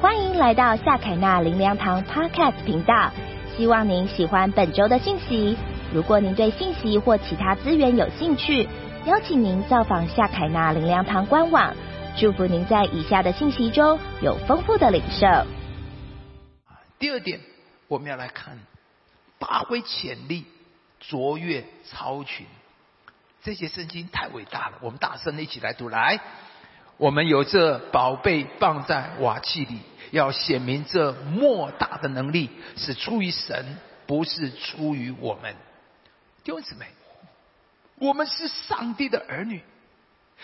欢迎来到夏凯纳林良堂 Podcast 频道，希望您喜欢本周的信息。如果您对信息或其他资源有兴趣，邀请您造访夏凯纳林良堂官网。祝福您在以下的信息中有丰富的领受。第二点，我们要来看发挥潜力、卓越超群。这些圣经太伟大了，我们大声的一起来读来。我们有这宝贝放在瓦器里，要显明这莫大的能力是出于神，不是出于我们。弟兄姊妹，我们是上帝的儿女，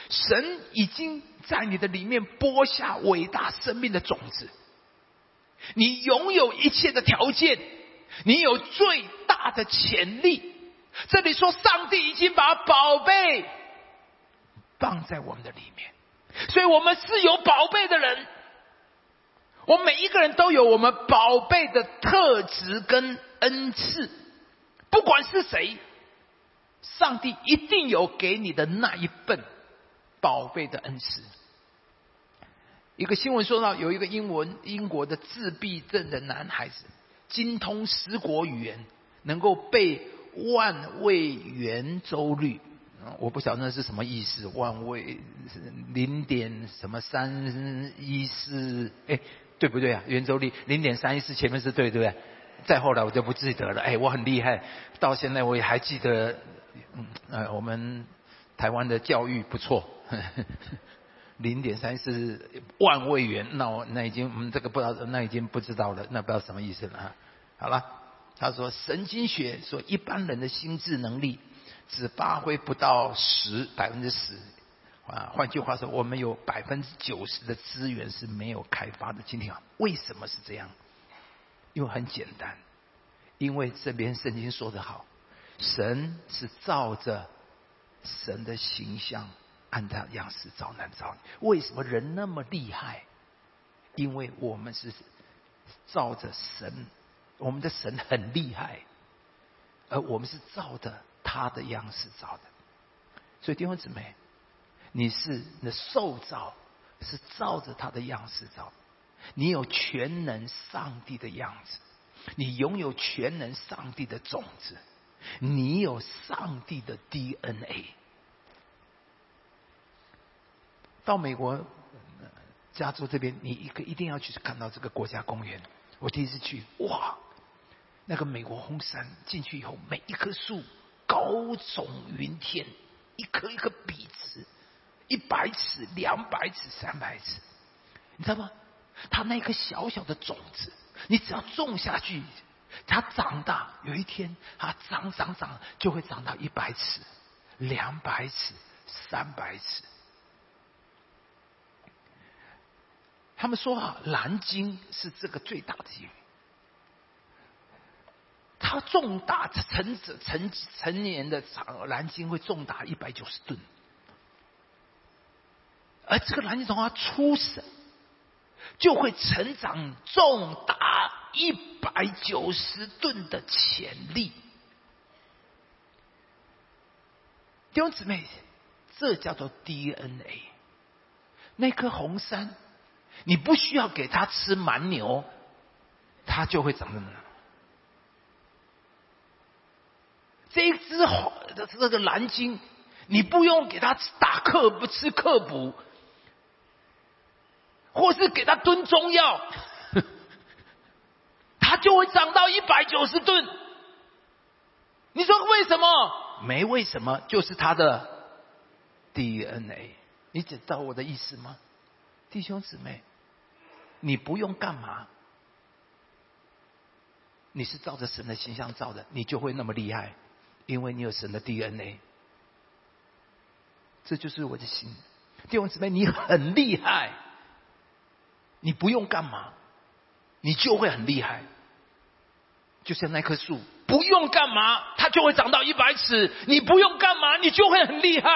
神已经在你的里面播下伟大生命的种子，你拥有一切的条件，你有最大的潜力。这里说，上帝已经把宝贝放在我们的里面。所以我们是有宝贝的人，我们每一个人都有我们宝贝的特质跟恩赐，不管是谁，上帝一定有给你的那一份宝贝的恩赐。一个新闻说到，有一个英文英国的自闭症的男孩子，精通十国语言，能够背万位圆周率。我不晓得那是什么意思，万位零点什么三一四，哎，对不对啊？圆周率零点三一四前面是对，对不对？再后来我就不记得了。哎，我很厉害，到现在我也还记得。嗯，呃，我们台湾的教育不错。零点三四万位元，那我那已经我们这个不知道，那已经不知道了，那不知道什么意思了哈。好了，他说神经学说一般人的心智能力。只发挥不到十百分之十，啊，换句话说，我们有百分之九十的资源是没有开发的。今天啊，为什么是这样？因为很简单，因为这边圣经说的好，神是照着神的形象，按他样式造男造女。为什么人那么厉害？因为我们是照着神，我们的神很厉害，而我们是照着。他的样式造的，所以弟兄姊妹，你是那受造是照着他的样式造，你有全能上帝的样子，你拥有全能上帝的种子，你有上帝的 DNA。到美国加州这边，你一个一定要去看到这个国家公园。我第一次去，哇，那个美国红山进去以后，每一棵树。高耸云天，一颗一颗笔直，一百尺、两百尺、三百尺，你知道吗？它那颗小小的种子，你只要种下去，它长大，有一天它长长长，就会长到一百尺、两百尺、三百尺。他们说啊，蓝鲸是这个最大的鱼。它重达成成成年的长蓝鲸会重达一百九十吨，而这个蓝鲸从它出生就会成长重达一百九十吨的潜力。弟兄姊妹，这叫做 DNA。那颗红杉，你不需要给它吃蛮牛，它就会长那么大。这一只好的这个蓝鲸，你不用给它打克不吃克补，或是给它炖中药，它就会长到一百九十吨。你说为什么？没为什么，就是它的 DNA。你知道我的意思吗？弟兄姊妹，你不用干嘛？你是照着神的形象造的，你就会那么厉害。因为你有神的 DNA，这就是我的心。弟兄姊妹，你很厉害，你不用干嘛，你就会很厉害。就像那棵树，不用干嘛，它就会长到一百尺；你不用干嘛，你就会很厉害，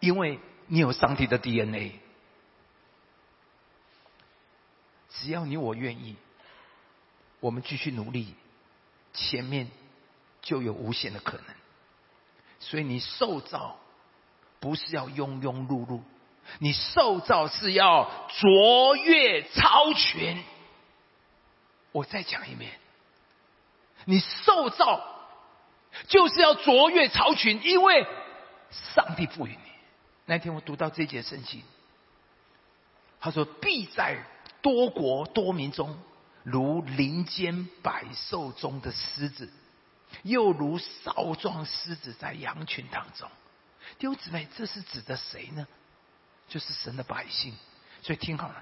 因为你有上帝的 DNA。只要你我愿意，我们继续努力，前面。就有无限的可能，所以你受造不是要庸庸碌碌，你受造是要卓越超群。我再讲一遍，你受造就是要卓越超群，因为上帝赋予你。那天我读到这节圣经，他说：“必在多国多民中，如林间百兽中的狮子，又如少壮狮子在羊群当中。”弟兄姊妹，这是指的谁呢？就是神的百姓。所以听好了。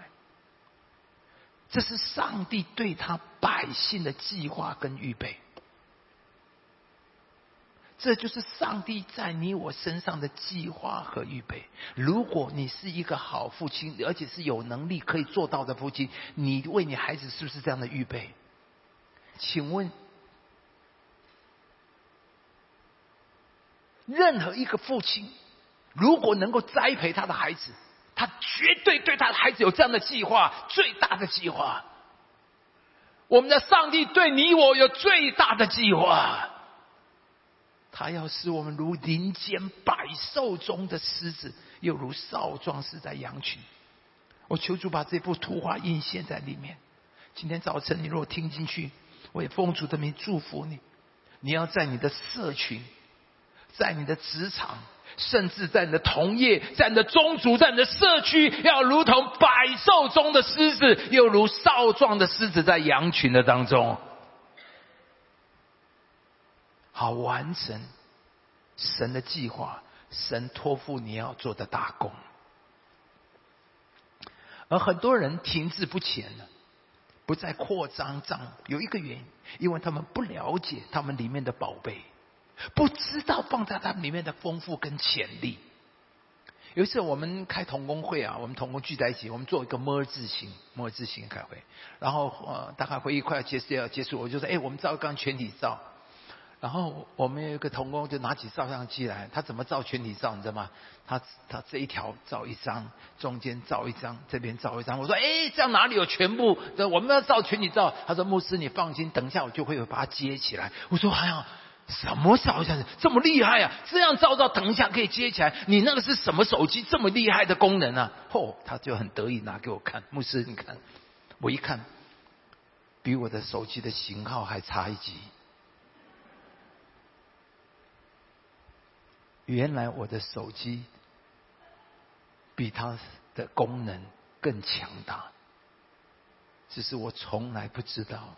这是上帝对他百姓的计划跟预备，这就是上帝在你我身上的计划和预备。如果你是一个好父亲，而且是有能力可以做到的父亲，你为你孩子是不是这样的预备？请问，任何一个父亲，如果能够栽培他的孩子？他绝对对他的孩子有这样的计划，最大的计划。我们的上帝对你我有最大的计划，他要使我们如林间百兽中的狮子，又如少壮士在羊群。我求主把这幅图画印现在里面。今天早晨你如果听进去，我也奉主的名祝福你。你要在你的社群，在你的职场。甚至在你的同业、在你的宗族、在你的社区，要如同百兽中的狮子，又如少壮的狮子在羊群的当中，好完成神的计划，神托付你要做的大功。而很多人停滞不前了，不再扩张账，有一个原因，因为他们不了解他们里面的宝贝。不知道放在他里面的丰富跟潜力。有一次我们开童工会啊，我们童工聚在一起，我们做一个摸字形，摸字形开会。然后呃，大概会议快要结束要结束，我就说：哎，我们照一张全体照。然后我们有一个童工就拿起照相机来，他怎么照全体照？你知道吗？他他这一条照一张，中间照一张，这边照一张。我说：哎，这样哪里有全部？我们要照全体照。他说：牧师，你放心，等一下我就会把它接起来。我说：哎呀。什么照相这么厉害啊？这样照照，等一下可以接起来。你那个是什么手机？这么厉害的功能啊？嚯，他就很得意拿给我看。牧师，你看，我一看，比我的手机的型号还差一级。原来我的手机比它的功能更强大，只是我从来不知道，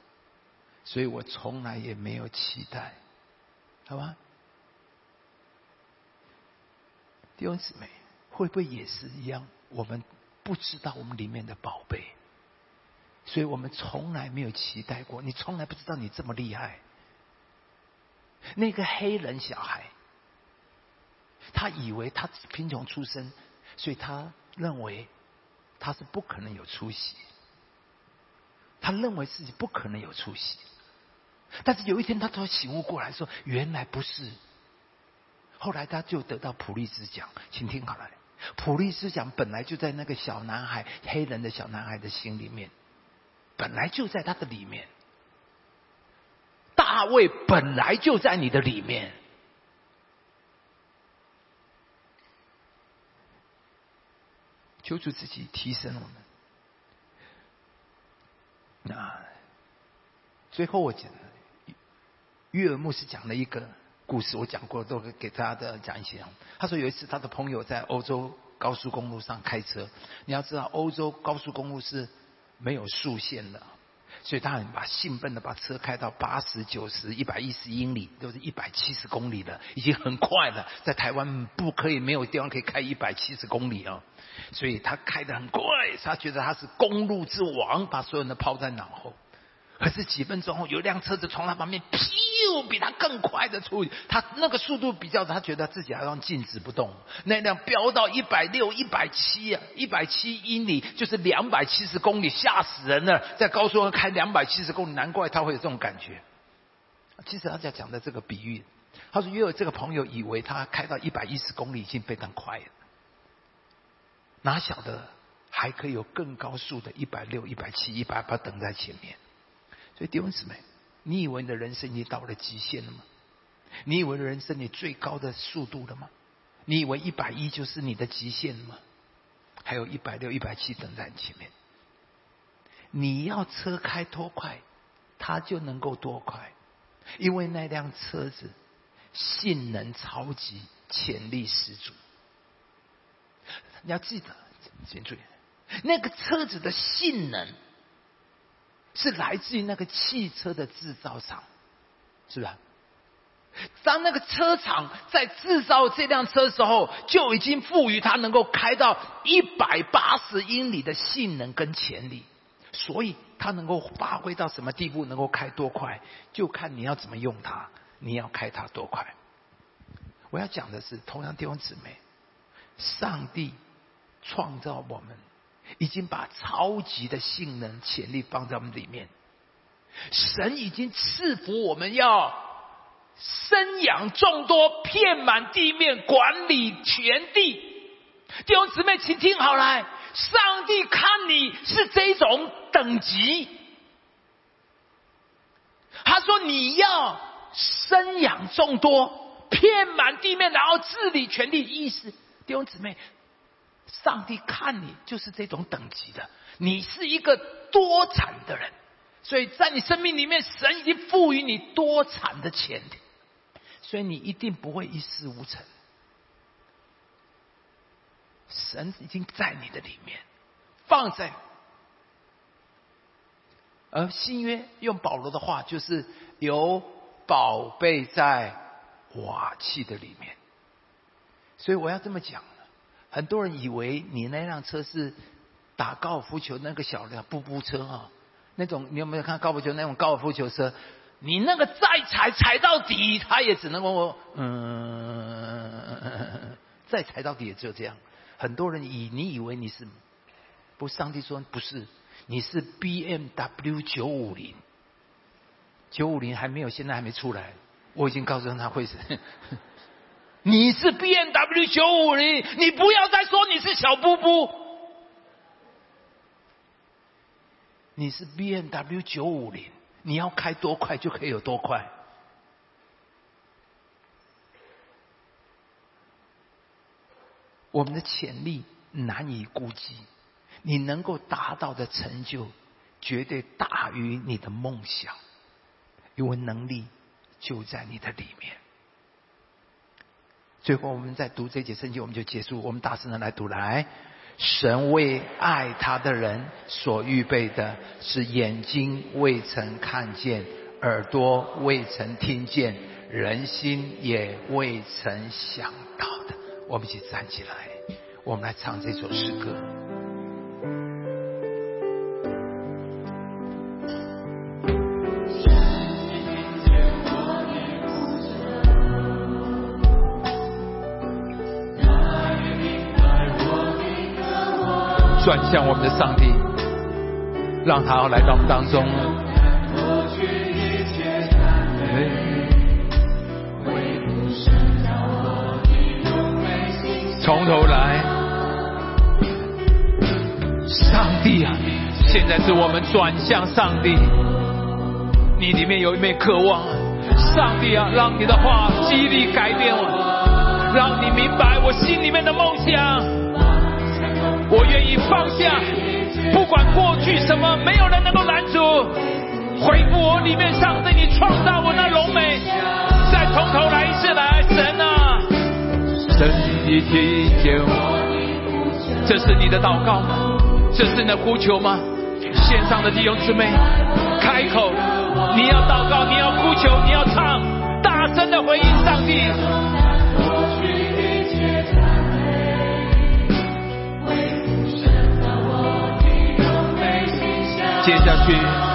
所以我从来也没有期待。好吧，弟兄姊妹，会不会也是一样？我们不知道我们里面的宝贝，所以我们从来没有期待过。你从来不知道你这么厉害。那个黑人小孩，他以为他贫穷出身，所以他认为他是不可能有出息。他认为自己不可能有出息。但是有一天，他突然醒悟过来，说：“原来不是。”后来他就得到普利兹奖，请听好了。普利兹奖本来就在那个小男孩，黑人的小男孩的心里面，本来就在他的里面。大卫本来就在你的里面，求主自己提升我们。那最后我讲。约尔牧师讲了一个故事，我讲过，都给大家的讲一些。他说有一次他的朋友在欧洲高速公路上开车，你要知道欧洲高速公路是没有速限的，所以他很把兴奋的把车开到八十九十一百一十英里，都是一百七十公里的，已经很快了。在台湾不可以没有地方可以开一百七十公里啊，所以他开的很快，他觉得他是公路之王，把所有人都抛在脑后。可是几分钟后，有一辆车子从他旁边，噗，比他更快的出去，他那个速度比较，他觉得自己好像静止不动。那辆飙到一百六、一百七啊，一百七英里，就是两百七十公里，吓死人了！在高速上开两百七十公里，难怪他会有这种感觉。其实他在讲的这个比喻，他说，因为这个朋友以为他开到一百一十公里已经非常快了，哪晓得还可以有更高速的，一百六、一百七、一百八等在前面。所以弟兄姊妹，你以为你的人生已经到了极限了吗？你以为的人生你最高的速度了吗？你以为一百一就是你的极限了吗？还有一百六、一百七等在你前面。你要车开多快，它就能够多快，因为那辆车子性能超级，潜力十足。你要记得，请注意，那个车子的性能是来自于那个汽车的制造厂，是不是？当那个车厂在制造这辆车的时候，就已经赋予它能够开到一百八十英里的性能跟潜力，所以它能够发挥到什么地步，能够开多快，就看你要怎么用它，你要开它多快。我要讲的是，同样弟兄姊妹，上帝创造我们，已经把超级的性能潜力放在我们里面，神已经赐福我们要。生养众多，遍满地面，管理全地。弟兄姊妹，请听好来，上帝看你是这种等级。他说你要生养众多，遍满地面，然后治理全地。意思，弟兄姊妹，上帝看你就是这种等级的，你是一个多产的人，所以在你生命里面，神已经赋予你多产的潜力。所以你一定不会一事无成。神已经在你的里面，放在。而新约用保罗的话，就是有宝贝在瓦器的里面。所以我要这么讲，很多人以为你那辆车是打高尔夫球那个小的步步车啊，那种你有没有看高尔夫球那种高尔夫球车？你那个再踩踩到底，他也只能够嗯，再踩到底也只有这样。很多人以你以为你是，不，上帝说不是，你是 B M W 九五零，九五零还没有，现在还没出来。我已经告诉他会是，你是 B M W 九五零，你不要再说你是小布布，你是 B M W 九五零。你要开多快就可以有多快。我们的潜力难以估计，你能够达到的成就绝对大于你的梦想，因为能力就在你的里面。最后，我们在读这节圣经，我们就结束。我们大声的来读来。神为爱他的人所预备的，是眼睛未曾看见，耳朵未曾听见，人心也未曾想到的。我们一起站起来，我们来唱这首诗歌。转向我们的上帝，让他来到我们当中。从头来，上帝啊！现在是我们转向上帝。你里面有一枚渴望，上帝啊，让你的话激励改变我，让你明白我心里面的梦想。我愿意放下，不管过去什么，没有人能够拦阻。恢复我里面上帝你创造我那荣美，再从头来一次来，神啊！神你听见我，这是你的祷告吗？这是你的呼求吗？线上的弟兄姊妹，开口，你要祷告，你要呼求，你要唱，大声的回应上帝。接下去。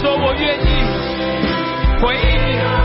说我愿意回忆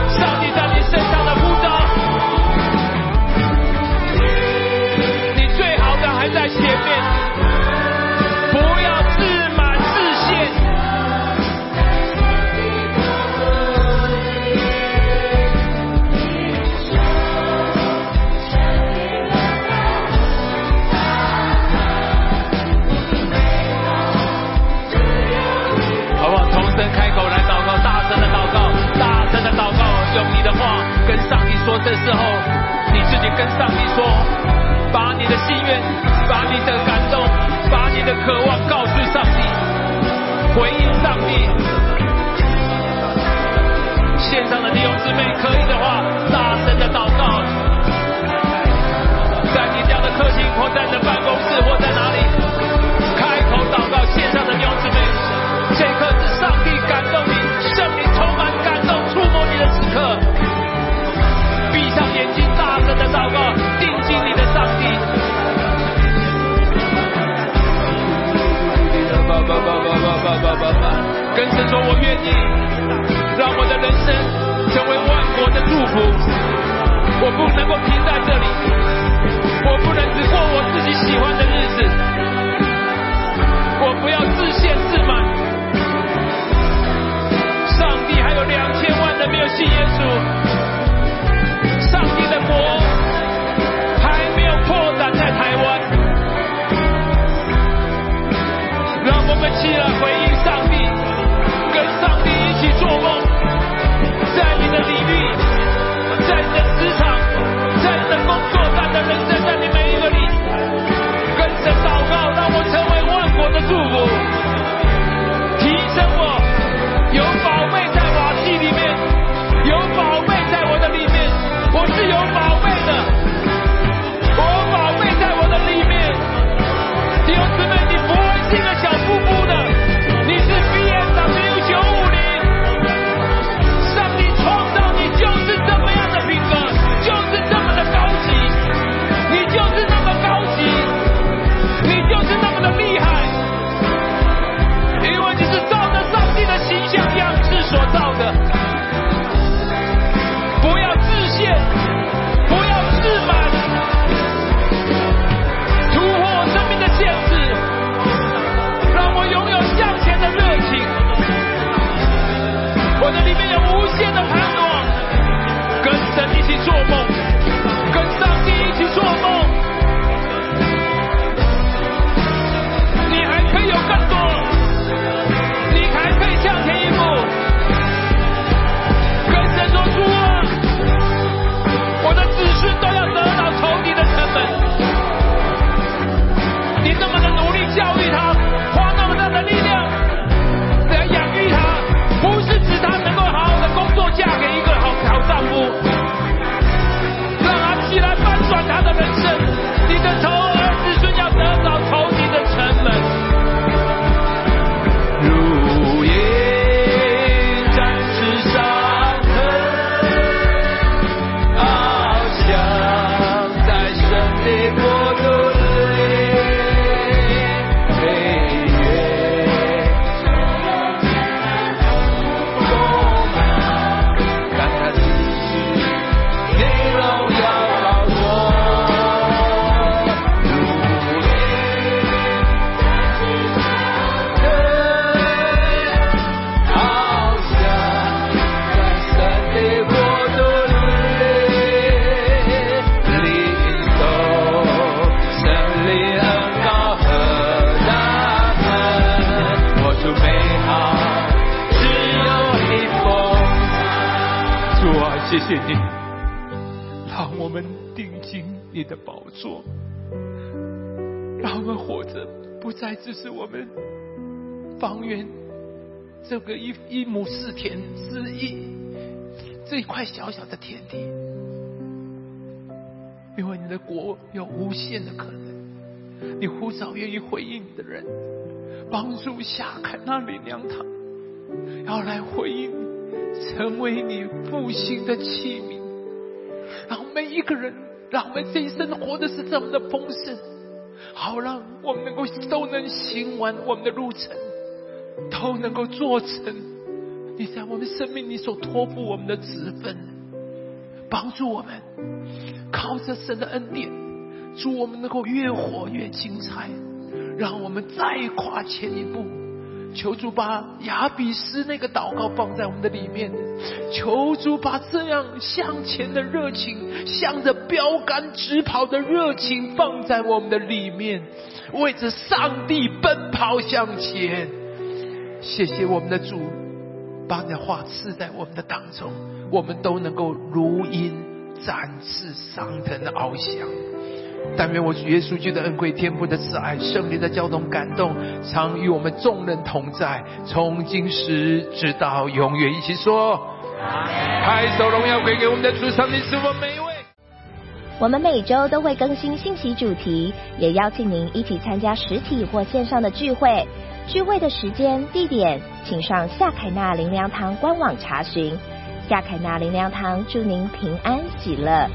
的时候，你自己跟上帝说，把你的心愿，把你的感动，把你的渴望告诉上帝，回应上帝。线上的弟兄姊妹，可以的话，大声的祷告，在你这样的客厅，或在你的爸爸爸跟神说，我愿意让我的人生成为万国的祝福。我不能够停在这里，我的里面有无限的盼望，跟神一起做梦，跟上帝一起做梦。Robinson. 谢谢你，让我们定睛你的宝座，让我们活着不再只是我们方圆这个一一亩四田之一这一块小小的田地，因为你的国有无限的可能，你呼召愿意回应你的人，帮助下坎那里娘堂，要来回应，成为你复兴的器皿，让每一个人，让我们这一生活的是这么的丰盛，好让我们能够都能行完我们的路程，都能够做成你在我们生命里所托付我们的职分，帮助我们靠着神的恩典，祝我们能够越活越精彩，让我们再跨前一步。求主把雅比斯那个祷告放在我们的里面，求主把这样向前的热情，向着标杆直跑的热情放在我们的里面，为着上帝奔跑向前。谢谢我们的主，把你的话赐在我们的当中，我们都能够如鹰展翅上腾的翱翔。但愿我主耶稣基督的恩惠、天父的慈爱、圣灵的交通感动，常与我们众人同在，从今时直到永远。一起说：拍手荣耀归给我们的主上帝，是我们每一位。我们每周都会更新信息主题，也邀请您一起参加实体或线上的聚会。聚会的时间、地点，请上夏凯纳灵粮堂官网查询。夏凯纳灵粮堂祝您平安喜乐。